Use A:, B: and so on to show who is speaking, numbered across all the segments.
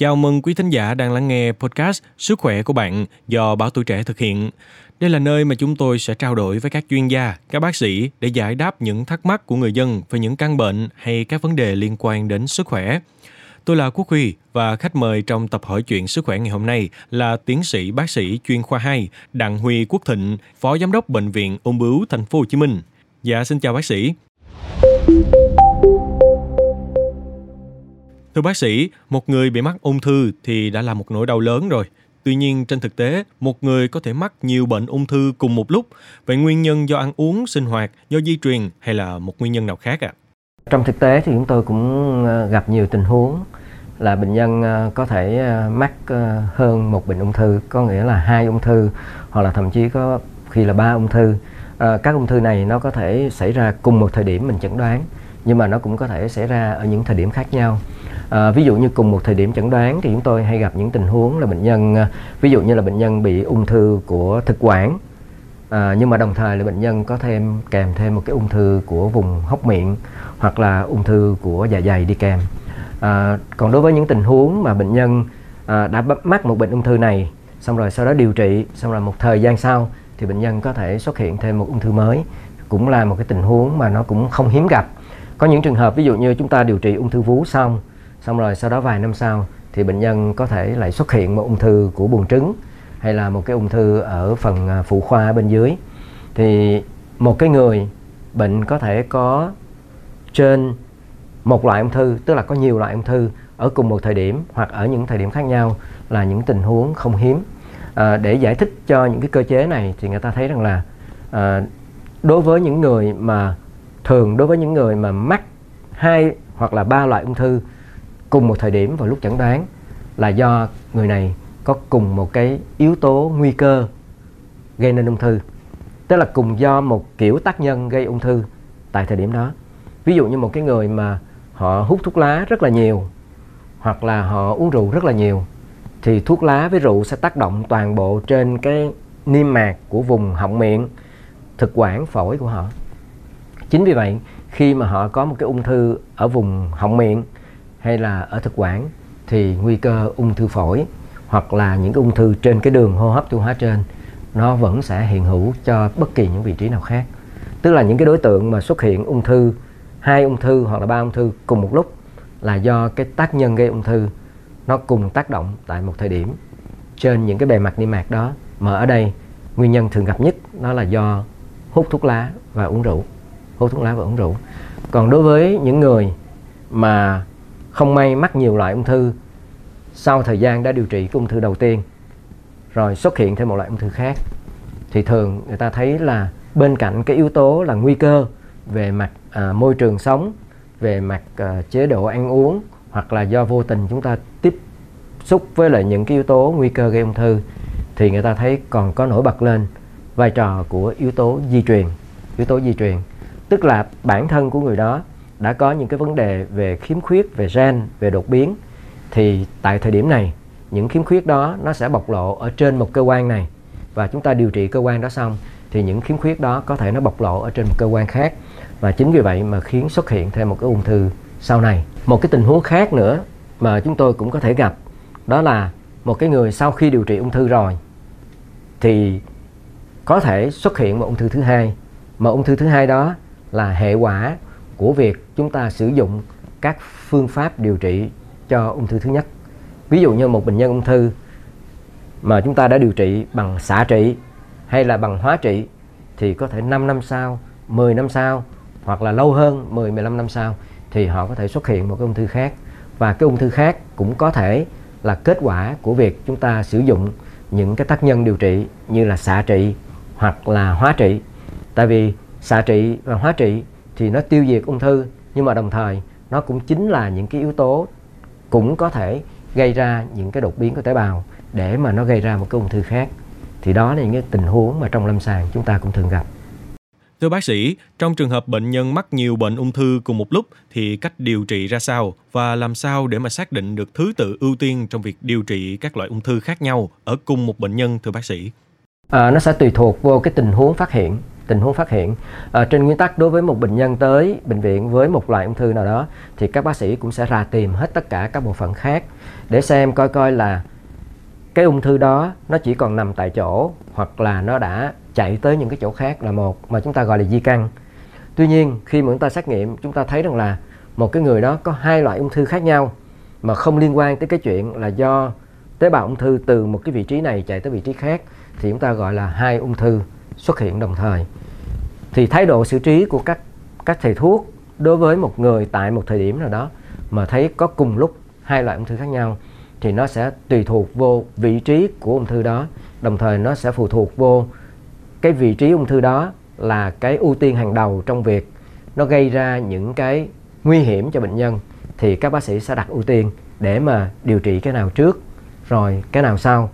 A: Chào mừng quý thính giả đang lắng nghe podcast Sức khỏe của bạn do Báo Tuổi Trẻ thực hiện. Đây là nơi mà chúng tôi sẽ trao đổi với các chuyên gia, các bác sĩ để giải đáp những thắc mắc của người dân về những căn bệnh hay các vấn đề liên quan đến sức khỏe. Tôi là Quốc Huy và khách mời trong tập hỏi chuyện sức khỏe ngày hôm nay là tiến sĩ bác sĩ chuyên khoa 2 Đặng Huy Quốc Thịnh, Phó Giám đốc Bệnh viện Ung bướu Thành phố Hồ Chí Minh. Dạ xin chào bác sĩ. Thưa bác sĩ, một người bị mắc ung thư thì đã là một nỗi đau lớn rồi. Tuy nhiên trên thực tế, một người có thể mắc nhiều bệnh ung thư cùng một lúc. Vậy nguyên nhân do ăn uống, sinh hoạt, do di truyền hay là một nguyên nhân nào khác ạ? À?
B: Trong thực tế thì chúng tôi cũng ờ, gặp nhiều tình huống là bệnh nhân ờ, có thể ờ, mắc hơn một bệnh ung thư, có nghĩa là hai ung thư hoặc là thậm chí có khi là ba ung thư. Các ung thư này nó có thể xảy ra cùng một thời điểm mình chẩn đoán, nhưng mà nó cũng có thể xảy ra ở những thời điểm khác nhau. À, ví dụ như cùng một thời điểm chẩn đoán thì chúng tôi hay gặp những tình huống là bệnh nhân à, ví dụ như là bệnh nhân bị ung thư của thực quản. À, nhưng mà đồng thời là bệnh nhân có thêm kèm thêm một cái ung thư của vùng hốc miệng hoặc là ung thư của dạ dày đi kèm. À, còn đối với những tình huống mà bệnh nhân à, đã mắc một bệnh ung thư này xong rồi sau đó điều trị xong rồi một thời gian sau thì bệnh nhân có thể xuất hiện thêm một ung thư mới cũng là một cái tình huống mà nó cũng không hiếm gặp. Có những trường hợp ví dụ như chúng ta điều trị ung thư vú xong xong rồi sau đó vài năm sau thì bệnh nhân có thể lại xuất hiện một ung thư của buồng trứng hay là một cái ung thư ở phần à, phụ khoa bên dưới. Thì một cái người bệnh có thể có trên một loại ung thư tức là có nhiều loại ung thư ở cùng một thời điểm hoặc ở những thời điểm khác nhau là những tình huống không hiếm. À, để giải thích cho những cái cơ chế này thì người ta thấy rằng là à, đối với những người mà thường đối với những người mà mắc hai hoặc là ba loại ung thư cùng một thời điểm vào lúc chẩn đoán là do người này có cùng một cái yếu tố nguy cơ gây nên ung thư, tức là cùng do một kiểu tác nhân gây ung thư tại thời điểm đó. Ví dụ như một cái người mà họ hút thuốc lá rất là nhiều hoặc là họ uống rượu rất là nhiều, thì thuốc lá với rượu sẽ tác động toàn bộ trên cái niêm mạc của vùng họng miệng, thực quản phổi của họ. Chính vì vậy, khi mà họ có một cái ung thư ở vùng họng miệng hay là ở thực quản thì nguy cơ ung thư phổi hoặc là những ung thư trên cái đường hô hấp tiêu hóa trên, nó vẫn sẽ hiện hữu cho bất kỳ những vị trí nào khác. Tức là những cái đối tượng mà xuất hiện ung thư, hai ung thư hoặc là ba ung thư cùng một lúc là do cái tác nhân gây ung thư, nó cùng tác động tại một thời điểm. Trên những cái bề mặt niêm mạc đó, mà ở đây nguyên nhân thường gặp nhất nó là do hút thuốc lá và uống rượu, hút thuốc lá và uống rượu. Còn đối với những người mà không may mắc nhiều loại ung thư. Sau thời gian đã điều trị cái ung thư đầu tiên rồi xuất hiện thêm một loại ung thư khác thì thường người ta thấy là bên cạnh cái yếu tố là nguy cơ về mặt à, môi trường sống về mặt à, chế độ ăn uống hoặc là do vô tình chúng ta tiếp xúc với lại những cái yếu tố nguy cơ gây ung thư thì người ta thấy còn có nổi bật lên vai trò của yếu tố di truyền yếu tố di truyền. Tức là bản thân của người đó đã có những cái vấn đề về khiếm khuyết, về gen, về đột biến, thì tại thời điểm này, những khiếm khuyết đó nó sẽ bộc lộ ở trên một cơ quan này. Và chúng ta điều trị cơ quan đó xong, thì những khiếm khuyết đó có thể nó bộc lộ ở trên một cơ quan khác. Và chính vì vậy mà khiến xuất hiện thêm một cái ung thư sau này. Một cái tình huống khác nữa mà chúng tôi cũng có thể gặp, đó là một cái người sau khi điều trị ung thư rồi, thì có thể xuất hiện một ung thư thứ hai. Mà ung thư thứ hai đó là hệ quả của việc chúng ta sử dụng các phương pháp điều trị cho ung thư thứ nhất ví dụ như một bệnh nhân ung thư mà chúng ta đã điều trị bằng xạ trị hay là bằng hóa trị thì có thể 5 năm sau, 10 năm sau hoặc là lâu hơn 10 15 năm sau thì họ có thể xuất hiện một cái ung thư khác và cái ung thư khác cũng có thể là kết quả của việc chúng ta sử dụng những cái tác nhân điều trị như là xạ trị hoặc là hóa trị. Tại vì xạ trị và hóa trị thì nó tiêu diệt ung thư. Nhưng mà đồng thời nó cũng chính là những cái yếu tố cũng có thể gây ra những cái đột biến của tế bào để mà nó gây ra một cái ung thư khác. Thì đó là những cái tình huống mà trong lâm sàng chúng ta cũng thường gặp.
A: Thưa bác sĩ, trong trường hợp bệnh nhân mắc nhiều bệnh ung thư cùng một lúc thì cách điều trị ra sao và làm sao để mà xác định được thứ tự ưu tiên trong việc điều trị các loại ung thư khác nhau ở cùng một bệnh nhân thưa bác sĩ?
B: À, nó sẽ tùy thuộc vô cái tình huống phát hiện tình huống phát hiện. À, trên nguyên tắc đối với một bệnh nhân tới bệnh viện với một loại ung thư nào đó thì các bác sĩ cũng sẽ ra tìm hết tất cả các bộ phận khác để xem coi coi là cái ung thư đó nó chỉ còn nằm tại chỗ hoặc là nó đã chạy tới những cái chỗ khác là một mà chúng ta gọi là di căn. Tuy nhiên khi mà chúng ta xét nghiệm chúng ta thấy rằng là một cái người đó có hai loại ung thư khác nhau mà không liên quan tới cái chuyện là do tế bào ung thư từ một cái vị trí này chạy tới vị trí khác thì chúng ta gọi là hai ung thư xuất hiện đồng thời. Thì thái độ xử trí của các các thầy thuốc đối với một người tại một thời điểm nào đó mà thấy có cùng lúc hai loại ung thư khác nhau thì nó sẽ tùy thuộc vô vị trí của ung thư đó, đồng thời nó sẽ phụ thuộc vô cái vị trí ung thư đó là cái ưu tiên hàng đầu trong việc nó gây ra những cái nguy hiểm cho bệnh nhân, thì các bác sĩ sẽ đặt ưu tiên để mà điều trị cái nào trước, rồi cái nào sau.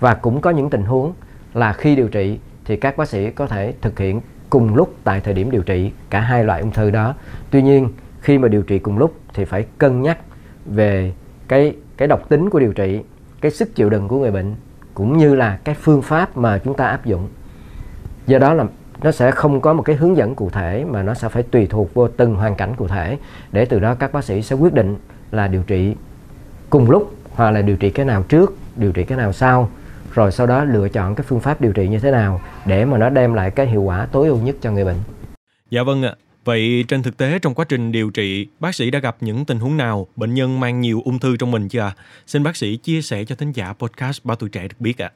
B: Và cũng có những tình huống là khi điều trị thì các bác sĩ có thể thực hiện cùng lúc tại thời điểm điều trị cả hai loại ung thư đó. Tuy nhiên, khi mà điều trị cùng lúc thì phải cân nhắc về cái cái độc tính của điều trị, cái sức chịu đựng của người bệnh, cũng như là cái phương pháp mà chúng ta áp dụng. Do đó là nó sẽ không có một cái hướng dẫn cụ thể mà nó sẽ phải tùy thuộc vô từng hoàn cảnh cụ thể để từ đó các bác sĩ sẽ quyết định là điều trị cùng lúc hoặc là điều trị cái nào trước, điều trị cái nào sau rồi sau đó lựa chọn cái phương pháp điều trị như thế nào để mà nó đem lại cái hiệu quả tối ưu nhất cho người bệnh.
A: Dạ vâng ạ. Vậy trên thực tế trong quá trình điều trị, bác sĩ đã gặp những tình huống nào bệnh nhân mang nhiều ung thư trong mình chưa ạ? Xin bác sĩ chia sẻ cho thính giả podcast Bao Tuổi Trẻ được biết ạ.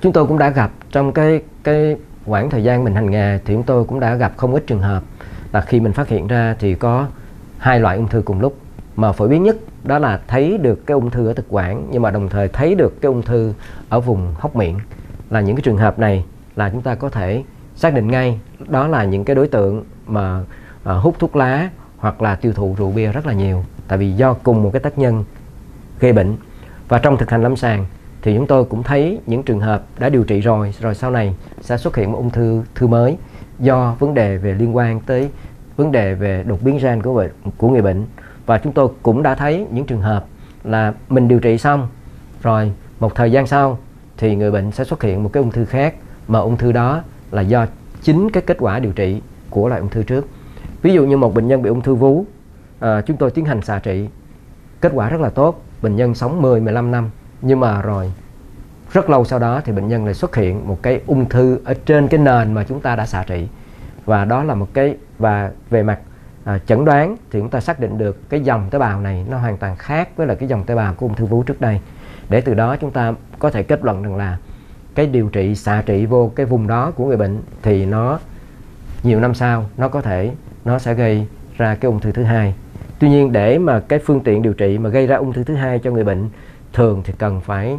B: Chúng tôi cũng đã gặp trong cái cái quãng thời gian mình hành nghề thì chúng tôi cũng đã gặp không ít trường hợp là khi mình phát hiện ra thì có hai loại ung thư cùng lúc mà phổ biến nhất đó là thấy được cái ung thư ở thực quản nhưng mà đồng thời thấy được cái ung thư ở vùng hốc miệng. Là những cái trường hợp này là chúng ta có thể xác định ngay đó là những cái đối tượng mà uh, hút thuốc lá hoặc là tiêu thụ rượu bia rất là nhiều tại vì do cùng một cái tác nhân gây bệnh. Và trong thực hành lâm sàng thì chúng tôi cũng thấy những trường hợp đã điều trị rồi rồi sau này sẽ xuất hiện một ung thư thư mới do vấn đề về liên quan tới vấn đề về đột biến gen của bệnh của người bệnh và chúng tôi cũng đã thấy những trường hợp là mình điều trị xong rồi một thời gian sau thì người bệnh sẽ xuất hiện một cái ung thư khác mà ung thư đó là do chính cái kết quả điều trị của loại ung thư trước. Ví dụ như một bệnh nhân bị ung thư vú à, chúng tôi tiến hành xạ trị. Kết quả rất là tốt bệnh nhân sống 10 15 năm. Nhưng mà rồi rất lâu sau đó thì bệnh nhân lại xuất hiện một cái ung thư ở trên cái nền mà chúng ta đã xạ trị. Và đó là một cái và về mặt à, chẩn đoán thì chúng ta xác định được cái dòng tế bào này nó hoàn toàn khác với là cái dòng tế bào của ung thư vú trước đây. Để từ đó chúng ta có thể kết luận rằng là cái điều trị xạ trị vô cái vùng đó của người bệnh thì nó nhiều năm sau nó có thể nó sẽ gây ra cái ung thư thứ hai. Tuy nhiên để mà cái phương tiện điều trị mà gây ra ung thư thứ hai cho người bệnh thường thì cần phải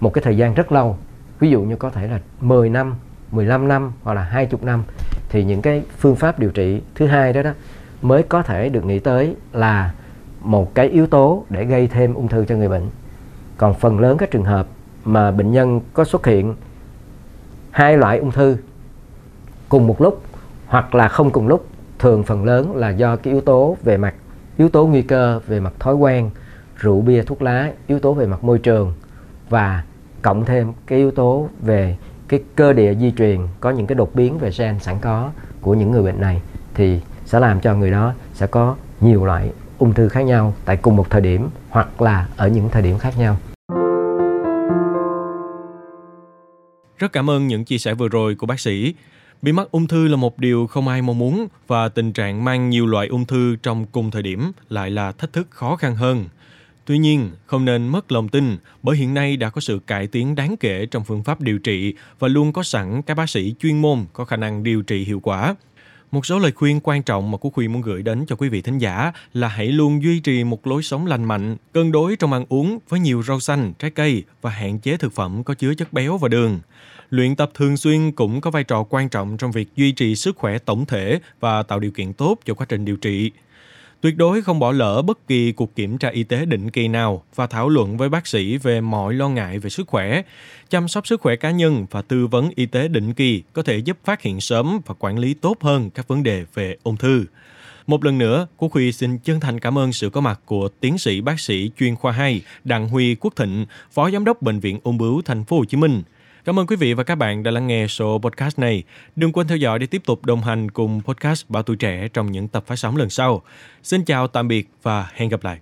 B: một cái thời gian rất lâu. Ví dụ như có thể là 10 năm 15 năm hoặc là 20 năm thì những cái phương pháp điều trị thứ hai đó đó mới có thể được nghĩ tới là một cái yếu tố để gây thêm ung thư cho người bệnh. Còn phần lớn các trường hợp mà bệnh nhân có xuất hiện hai loại ung thư cùng một lúc hoặc là không cùng lúc, thường phần lớn là do cái yếu tố về mặt, yếu tố nguy cơ về mặt thói quen, rượu bia, thuốc lá, yếu tố về mặt môi trường và cộng thêm cái yếu tố về cái cơ địa di truyền, có những cái đột biến về gen sẵn có của những người bệnh này thì sẽ làm cho người đó sẽ có nhiều loại ung thư khác nhau tại cùng một thời điểm hoặc là ở những thời điểm khác nhau.
A: Rất cảm ơn những chia sẻ vừa rồi của bác sĩ. Bị mắc ung thư là một điều không ai mong muốn và tình trạng mang nhiều loại ung thư trong cùng thời điểm lại là thách thức khó khăn hơn. Tuy nhiên, không nên mất lòng tin bởi hiện nay đã có sự cải tiến đáng kể trong phương pháp điều trị và luôn có sẵn các bác sĩ chuyên môn có khả năng điều trị hiệu quả. Một số lời khuyên quan trọng mà Quốc Khuyên muốn gửi đến cho quý vị thính giả là hãy luôn duy trì một lối sống lành mạnh, cân đối trong ăn uống với nhiều rau xanh, trái cây và hạn chế thực phẩm có chứa chất béo và đường. Luyện tập thường xuyên cũng có vai trò quan trọng trong việc duy trì sức khỏe tổng thể và tạo điều kiện tốt cho quá trình điều trị. Tuyệt đối không bỏ lỡ bất kỳ cuộc kiểm tra y tế định kỳ nào và thảo luận với bác sĩ về mọi lo ngại về sức khỏe. Chăm sóc sức khỏe cá nhân và tư vấn y tế định kỳ có thể giúp phát hiện sớm và quản lý tốt hơn các vấn đề về ung thư. Một lần nữa, Quốc Huy xin chân thành cảm ơn sự có mặt của tiến sĩ bác sĩ chuyên khoa 2 Đặng Huy Quốc Thịnh, Phó Giám đốc Bệnh viện Ung bướu Thành phố Hồ Chí Minh. Cảm ơn quý vị và các bạn đã lắng nghe số podcast này. Đừng quên theo dõi để tiếp tục đồng hành cùng podcast Bảo Tuổi Trẻ trong những tập phát sóng lần sau. Xin chào, tạm biệt và hẹn gặp lại.